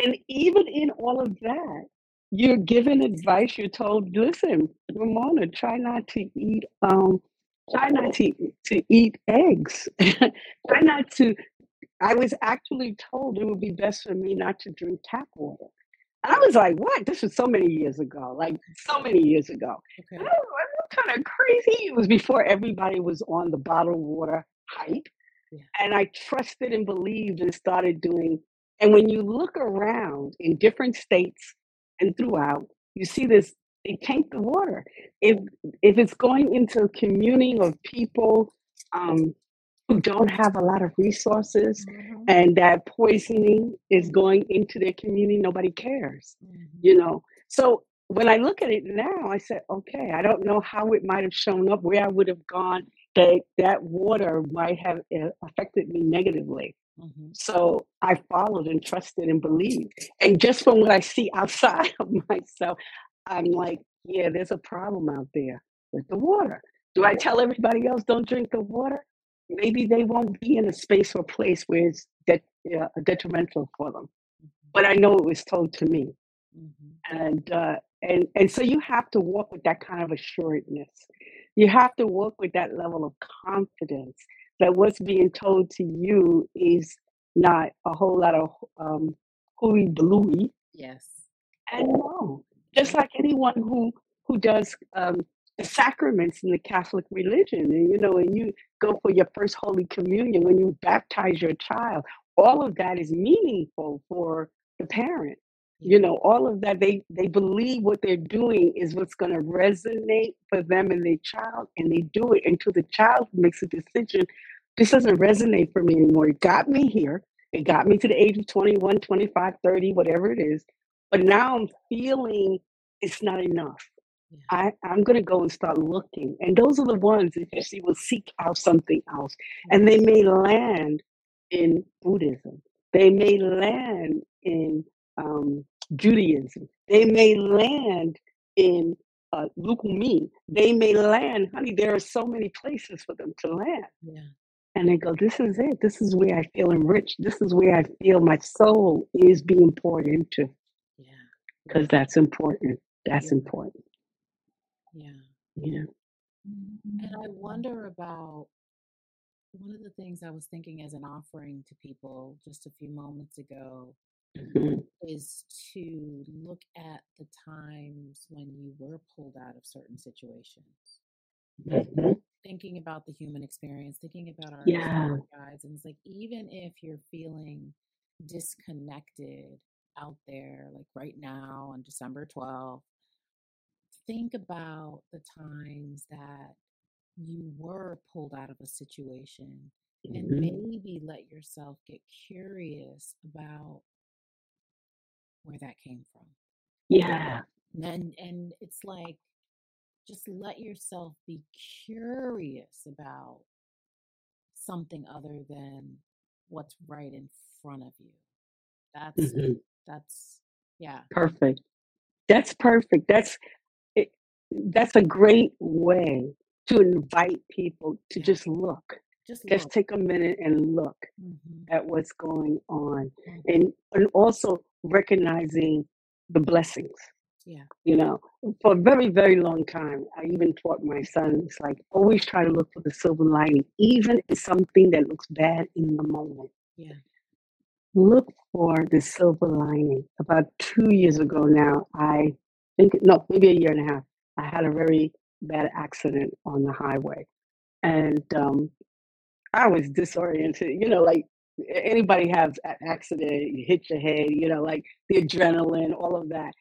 and even in all of that, you're given advice. You're told, listen, Ramona, try not to eat. Um, try not to to eat eggs. [laughs] try not to I was actually told it would be best for me not to drink tap water. And I was like, what? This was so many years ago, like so many years ago. Okay. I was kind of crazy? It was before everybody was on the bottled water hype. Yeah. And I trusted and believed and started doing. And when you look around in different states and throughout, you see this, they tank the water. If if it's going into a community of people um, who don't have a lot of resources Mhm. and that poisoning is going into their community, nobody cares, Mhm. you know. So when I look at it now, I said, okay, I don't know how it might have shown up, where I would have gone, that that water might have uh, affected me negatively. Mhm. So I followed and trusted and believed. And just from what I see outside [laughs] of myself, I'm like, yeah, there's a problem out there with the water. Do I tell everybody else don't drink the water? Maybe they won't be in a space or place where it's det- uh, detrimental for them. Mhm. But I know it was told to me, Mhm. and uh, and and so you have to walk with that kind of assuredness. You have to walk with that level of confidence that what's being told to you is not a whole lot of um, hooey balooey. Yes. And no, just like anyone who who does um, sacraments in the Catholic religion. And, you know, when you go for your first Holy Communion, when you baptize your child, all of that is meaningful for the parent. You know, all of that, they, they believe what they're doing is what's going to resonate for them and their child, and they do it until the child makes a decision. This doesn't resonate for me anymore. It got me here. It got me to the age of 21, 25, 30, whatever it is. But now I'm feeling it's not enough. I, I'm going to go and start looking. And those are the ones that you see will seek out something else. And they may land in Buddhism, they may land in um, Judaism, they may land in uh, Lukumi, they may land, honey, there are so many places for them to land. Yeah. And they go, This is it. This is where I feel enriched. This is where I feel my soul is being poured into Yeah. because that's important. That's Yeah. important. Yeah. Yeah. And I wonder about one of the things I was thinking as an offering to people just a few moments ago Mhm. is to look at the times when you were pulled out of certain situations. Mhm. Thinking about the human experience, thinking about our Yeah. guides, and it's like even if you're feeling disconnected out there, like right now on December 12th, think about the times that you were pulled out of a situation and Mhm. maybe let yourself get curious about where that came from. Yeah. And and it's like just let yourself be curious about something other than what's right in front of you. That's Mhm. that's yeah. Perfect. That's perfect. That's that's a great way to invite people to Yeah. just look. Just Just look. take a minute and look hmm at what's going on hmm and and also recognizing the blessings. Yeah. You know, for a very, very long time, I even taught my son, it's like always try to look for the silver lining, even in something that looks bad in the moment. Yeah. Look for the silver lining. About two years ago now, I think, no, maybe a year and a half, I had a very bad accident on the highway. And um, I was disoriented, you know, like anybody has an accident, you hit your head, you know, like the adrenaline, all of that.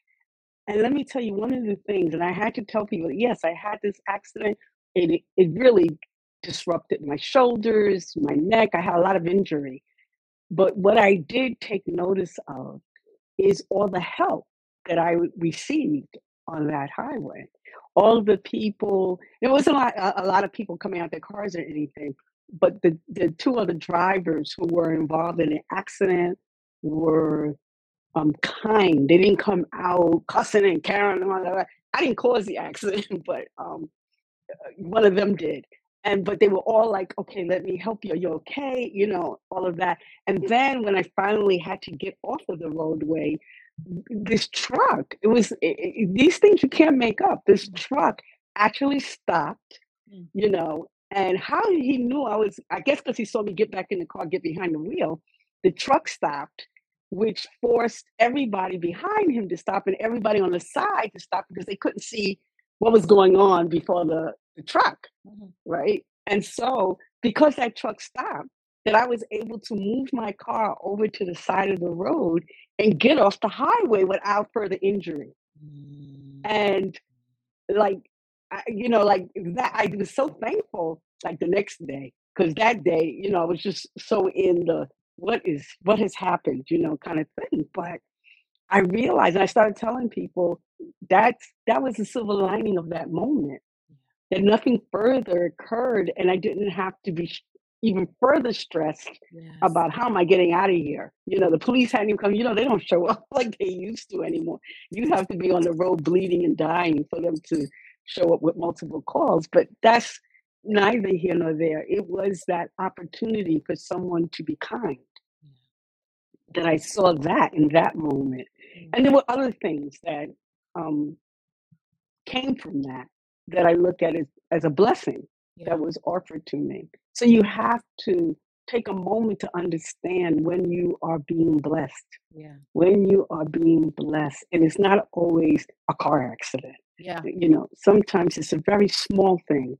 And let me tell you one of the things, and I had to tell people, yes, I had this accident. It, it really disrupted my shoulders, my neck. I had a lot of injury. But what I did take notice of is all the help that I received on that highway. All the people, there wasn't a lot, a, a lot of people coming out their cars or anything, but the, the two other drivers who were involved in the accident were um, kind. They didn't come out cussing and carrying on. I didn't cause the [laughs] accident, but um, one of them did. And but they were all like, "Okay, let me help you. Are you okay?" You know, all of that. And then when I finally had to get off of the roadway, this truck, it was i i these things you can't make up. This truck actually stopped, Mm. you know, and how he knew I was, I guess, because he saw me get back in the car, get behind the wheel. The truck stopped, which forced everybody behind him to stop and everybody on the side to stop because they couldn't see what was going on before the, the truck Mhm. right? And so, because that truck stopped, that I was able to move my car over to the side of the road and get off the highway without further injury. Mm. And like, I, you know, like that, I was so thankful. Like the next day, because that day, you know, I was just so in the what is what has happened, you know, kind of thing. But I realized, and I started telling people that that was the silver lining of that moment that nothing further occurred and I didn't have to be even further stressed Yes. about how am I getting out of here. You know, the police hadn't even come, you know, they don't show up [laughs] like they used to anymore. You have to be on the road bleeding and dying for them to show up with multiple calls. But that's neither here nor there. It was that opportunity for someone to be kind that I saw that in that moment. And there were other things that um, came from that that I look at as, as a blessing Yeah. that was offered to me. So you have to take a moment to understand when you are being blessed, Yeah. when you are being blessed. And it's not always a car accident. Yeah. You know, sometimes it's a very small thing.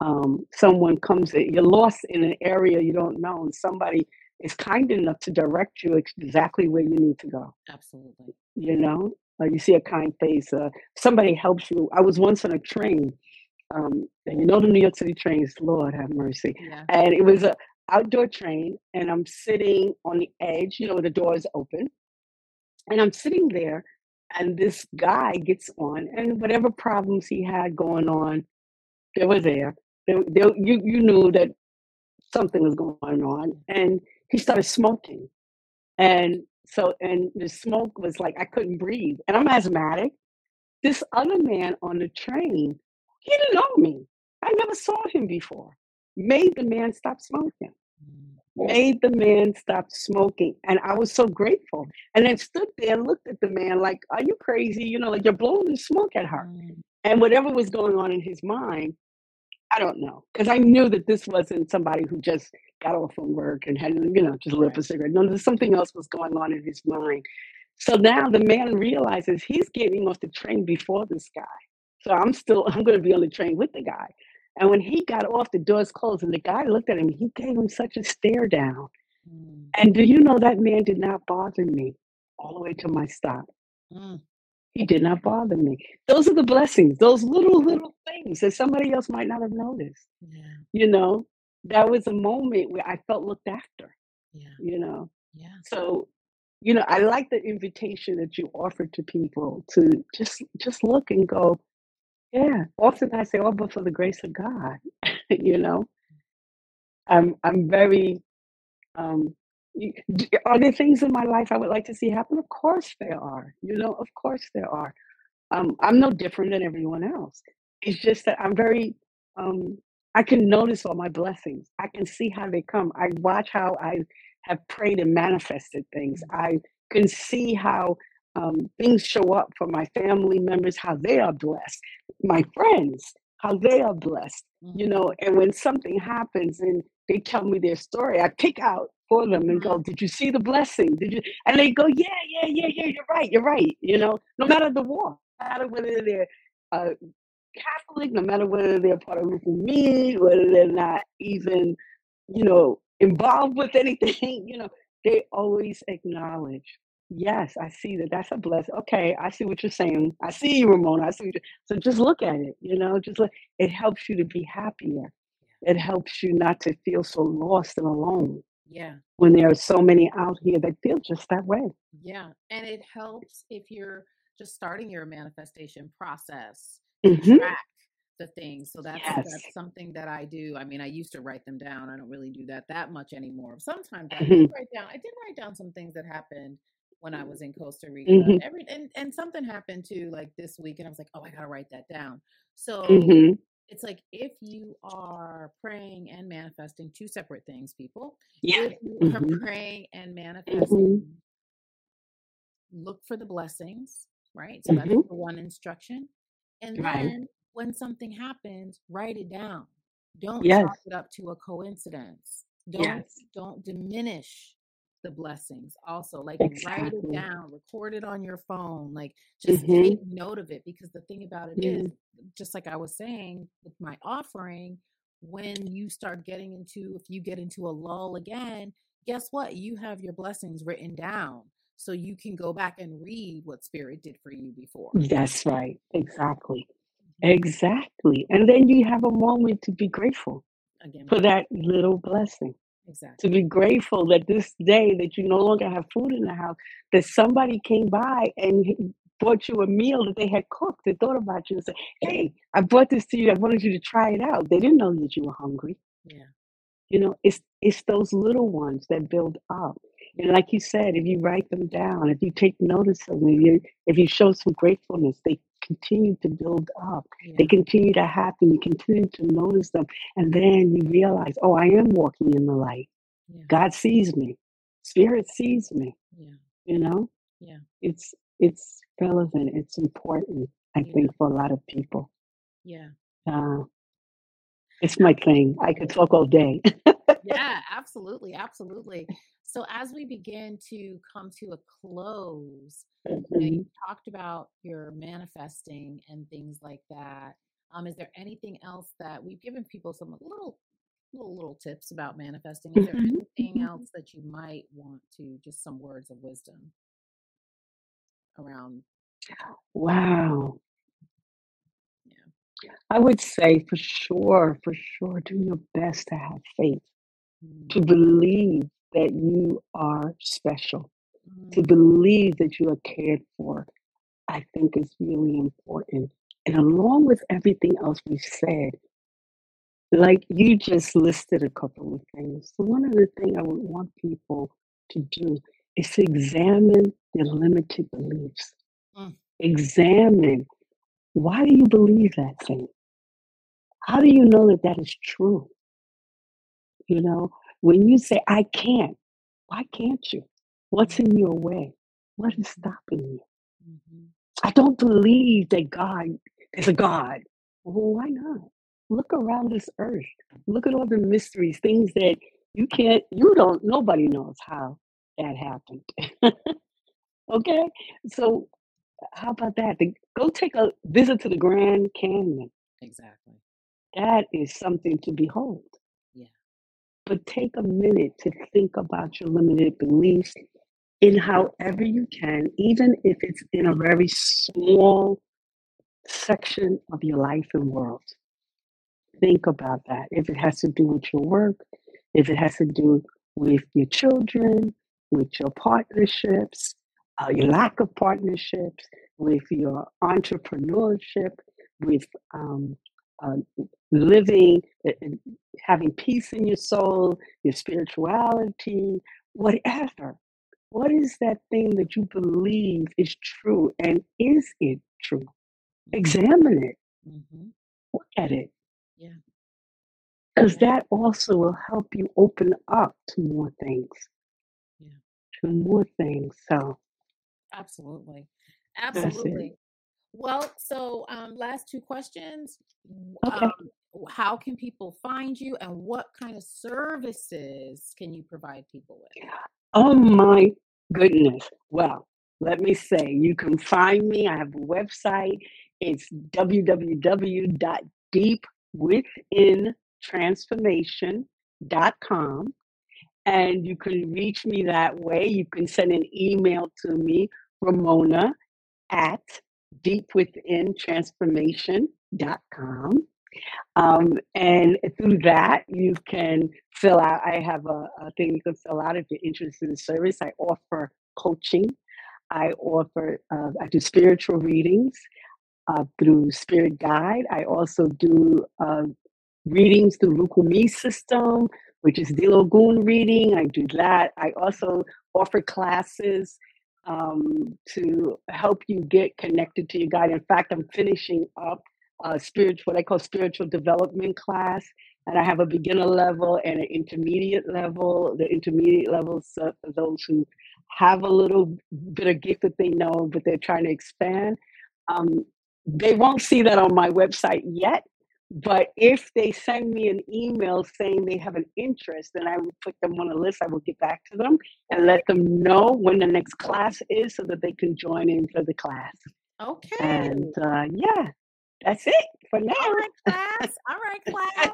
Um, someone comes, you're lost in an area you don't know, and somebody is kind enough to direct you exactly where you need to go. Absolutely. You know, uh, you see a kind face. Uh, somebody helps you. I was once on a train, um, and you know the New York City trains. Lord have mercy. Yeah. And it was a outdoor train, and I'm sitting on the edge. You know, the door is open, and I'm sitting there, and this guy gets on, and whatever problems he had going on, they were there. They, they, you you knew that something was going on, and he started smoking, and so and the smoke was like I couldn't breathe, and I'm asthmatic. This other man on the train, he didn't know me. I never saw him before. Made the man stop smoking made the man stop smoking. And I was so grateful. And then stood there and looked at the man like, Are you crazy? You know, like you're blowing the smoke at her. Mm. And whatever was going on in his mind, I don't know. Because I knew that this wasn't somebody who just got off from work and had, you know, just lit up a cigarette. No, there's something else was going on in his mind. So now the man realizes he's getting off the train before this guy. So I'm still, I'm going to be on the train with the guy. And when he got off, the doors closed, and the guy looked at him. He gave him such a stare down. Mm. And do you know that man did not bother me all the way to my stop? Mm. He did not bother me. Those are the blessings, those little, little things that somebody else might not have noticed. Yeah. You know, that was a moment where I felt looked after, Yeah. you know. Yeah. So, you know, I like the invitation that you offer to people to just just look and go, yeah. Often I say, oh, but for the grace of God, [laughs] you know. I'm I'm very um d- are there things in my life I would like to see happen? Of course there are. You know, of course there are. Um, I'm no different than everyone else. It's just that I'm very um I can notice all my blessings. I can see how they come. I watch how I have prayed and manifested things. I can see how um, things show up for my family members, how they are blessed, my friends, how they are blessed, you Mhm. know. And when something happens and they tell me their story, I pick out for them and go, Did you see the blessing? Did you? And they go, Yeah, yeah, yeah, yeah, you're right, you're right. You know, no matter the war, no matter whether they're uh, Catholic, no matter whether they're part of Lukumi, whether they're not even, you know, involved with anything, [laughs] you know, they always acknowledge, yes, I see that that's a blessing. Okay, I see what you're saying. I see you, Ramona. I see what you so just look at it, you know, just look. It helps you to be happier. It helps you not to feel so lost and alone Yeah. when there are so many out here that feel just that way. Yeah. And it helps if you're just starting your manifestation process hmm track the things. So that's Yes. that's something that I do. I mean, I used to write them down. I don't really do that that much anymore. Sometimes I hmm did write down. I did write down some things that happened when I was in Costa Rica. hmm Every and and something happened too, like this week, and I was like, oh, I gotta write that down. So hmm it's like if you are praying and manifesting two separate things, people. Yeah. If you are hmm praying and manifesting, look for the blessings, right? So that's hmm the one instruction. And Right. then when something happens, write it down. Don't Yes. chalk it up to a coincidence. Don't Yes. don't diminish the blessings. Also, like write it down, record it on your phone, like just hmm take note of it because the thing about it Yeah. is, just like I was saying with my offering, when you start getting into if you get into a lull again, guess what? You have your blessings written down so you can go back and read what spirit did for you before. That's right. Exactly. Mhm. Exactly. And then you have a moment to be grateful Again, for that little blessing. To be grateful that this day that you no longer have food in the house, that somebody came by and bought you a meal that they had cooked. They thought about you and said, Hey, I brought this to you. I wanted you to try it out. They didn't know that you were hungry. Yeah. You know, it's it's those little ones that build up. And like you said, if you write them down, if you take notice of them, if you, if you show some gratefulness, they continue to build up. They continue to happen. You continue to notice them. And then you realize, oh, I am walking in the light. Yeah. God sees me. Spirit sees me. Yeah. You know, Yeah. it's it's relevant. It's important, I Yeah. think, for a lot of people. Yeah. Uh, it's my thing. I could talk all day. [laughs] yeah, absolutely, absolutely. So as we begin to come to a close, mm-hmm. you, know, you mm-hmm. talked about your manifesting and things like that. Um, is there anything else that we've given people some little little little tips about manifesting? Is there mm-hmm. anything mm-hmm. else that you might want to just some words of wisdom around? Wow. Yeah. I would say for sure, for sure, do your best to have faith, to mm. believe that you are special, to believe that you are cared for, I think is really important. And along with everything else we said, like you just listed a couple of things. So one of the things I would want people to do is to examine their limited beliefs. Mm. Examine why do you believe that thing? How do you know that that is true? You know, when you say, I can't, why can't you? What's in your way? What is stopping you? Mm-hmm. I don't believe that God is a God. Well, why not? Look around this earth. Look at all the mysteries, things that you can't, you don't, nobody knows how that happened. [laughs] okay? So, how about that? Go take a visit to the Grand Canyon. Exactly. That is something to behold. Yeah. But take a minute to think about your limited beliefs in however you can, even if it's in a very small section of your life and world. Think about that. If it has to do with your work, if it has to do with your children, with your partnerships, uh, your lack of partnerships, with your entrepreneurship, with um, uh, living, uh, having peace in your soul, your spirituality, whatever. What is that thing that you believe is true? And is it true? Examine it. Mm-hmm. Look at it. Yeah. Because that also will help you open up to more things. Yeah. To more things. So, absolutely. Absolutely. Well, so um, last two questions. Okay. Um, how can people find you and what kind of services can you provide people with? Oh my goodness. Well, let me say you can find me. I have a website. It's www.deepwithintransformation.com. And you can reach me that way. You can send an email to me, Ramona at deepwithintransformation.com. Um, and through that, you can fill out. I have a, a, thing you can fill out if you're interested in the service. I offer coaching. I offer. Uh, I do spiritual readings uh, through Spirit Guide. I also do uh, readings through Lukumi system, which is Dilogun reading. I do that. I also offer classes um, to help you get connected to your guide. In fact, I'm finishing up a spiritual, what I call spiritual development class, and I have a beginner level and an intermediate level. The intermediate level is for those who have a little bit of gift that they know, but they're trying to expand. Um, they won't see that on my website yet, but if they send me an email saying they have an interest, then I will put them on a list. I will get back to them and let them know when the next class is so that they can join in for the class. Okay. And uh, yeah, that's it for now. All right, class. [laughs] All right, class.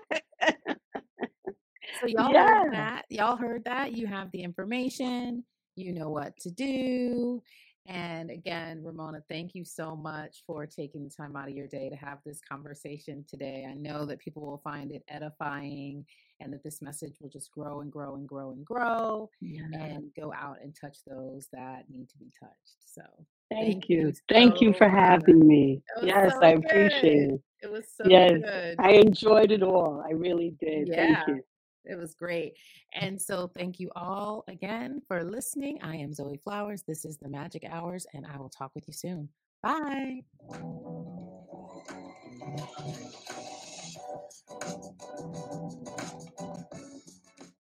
so y'all yeah. heard that. Y'all heard that. You have the information. You know what to do. And again, Ramona, thank you so much for taking the time out of your day to have this conversation today. I know that people will find it edifying and that this message will just grow and grow and grow and grow yeah. and go out and touch those that need to be touched. So thank, thank you. you. Thank you for having me. Yes, so I appreciate it. It was so yes, good. I enjoyed it all. I really did. Yeah. Thank you. It was great. And so, thank you all again for listening. I am Zoe Flowers. This is the Magic Hours, and I will talk with you soon. Bye.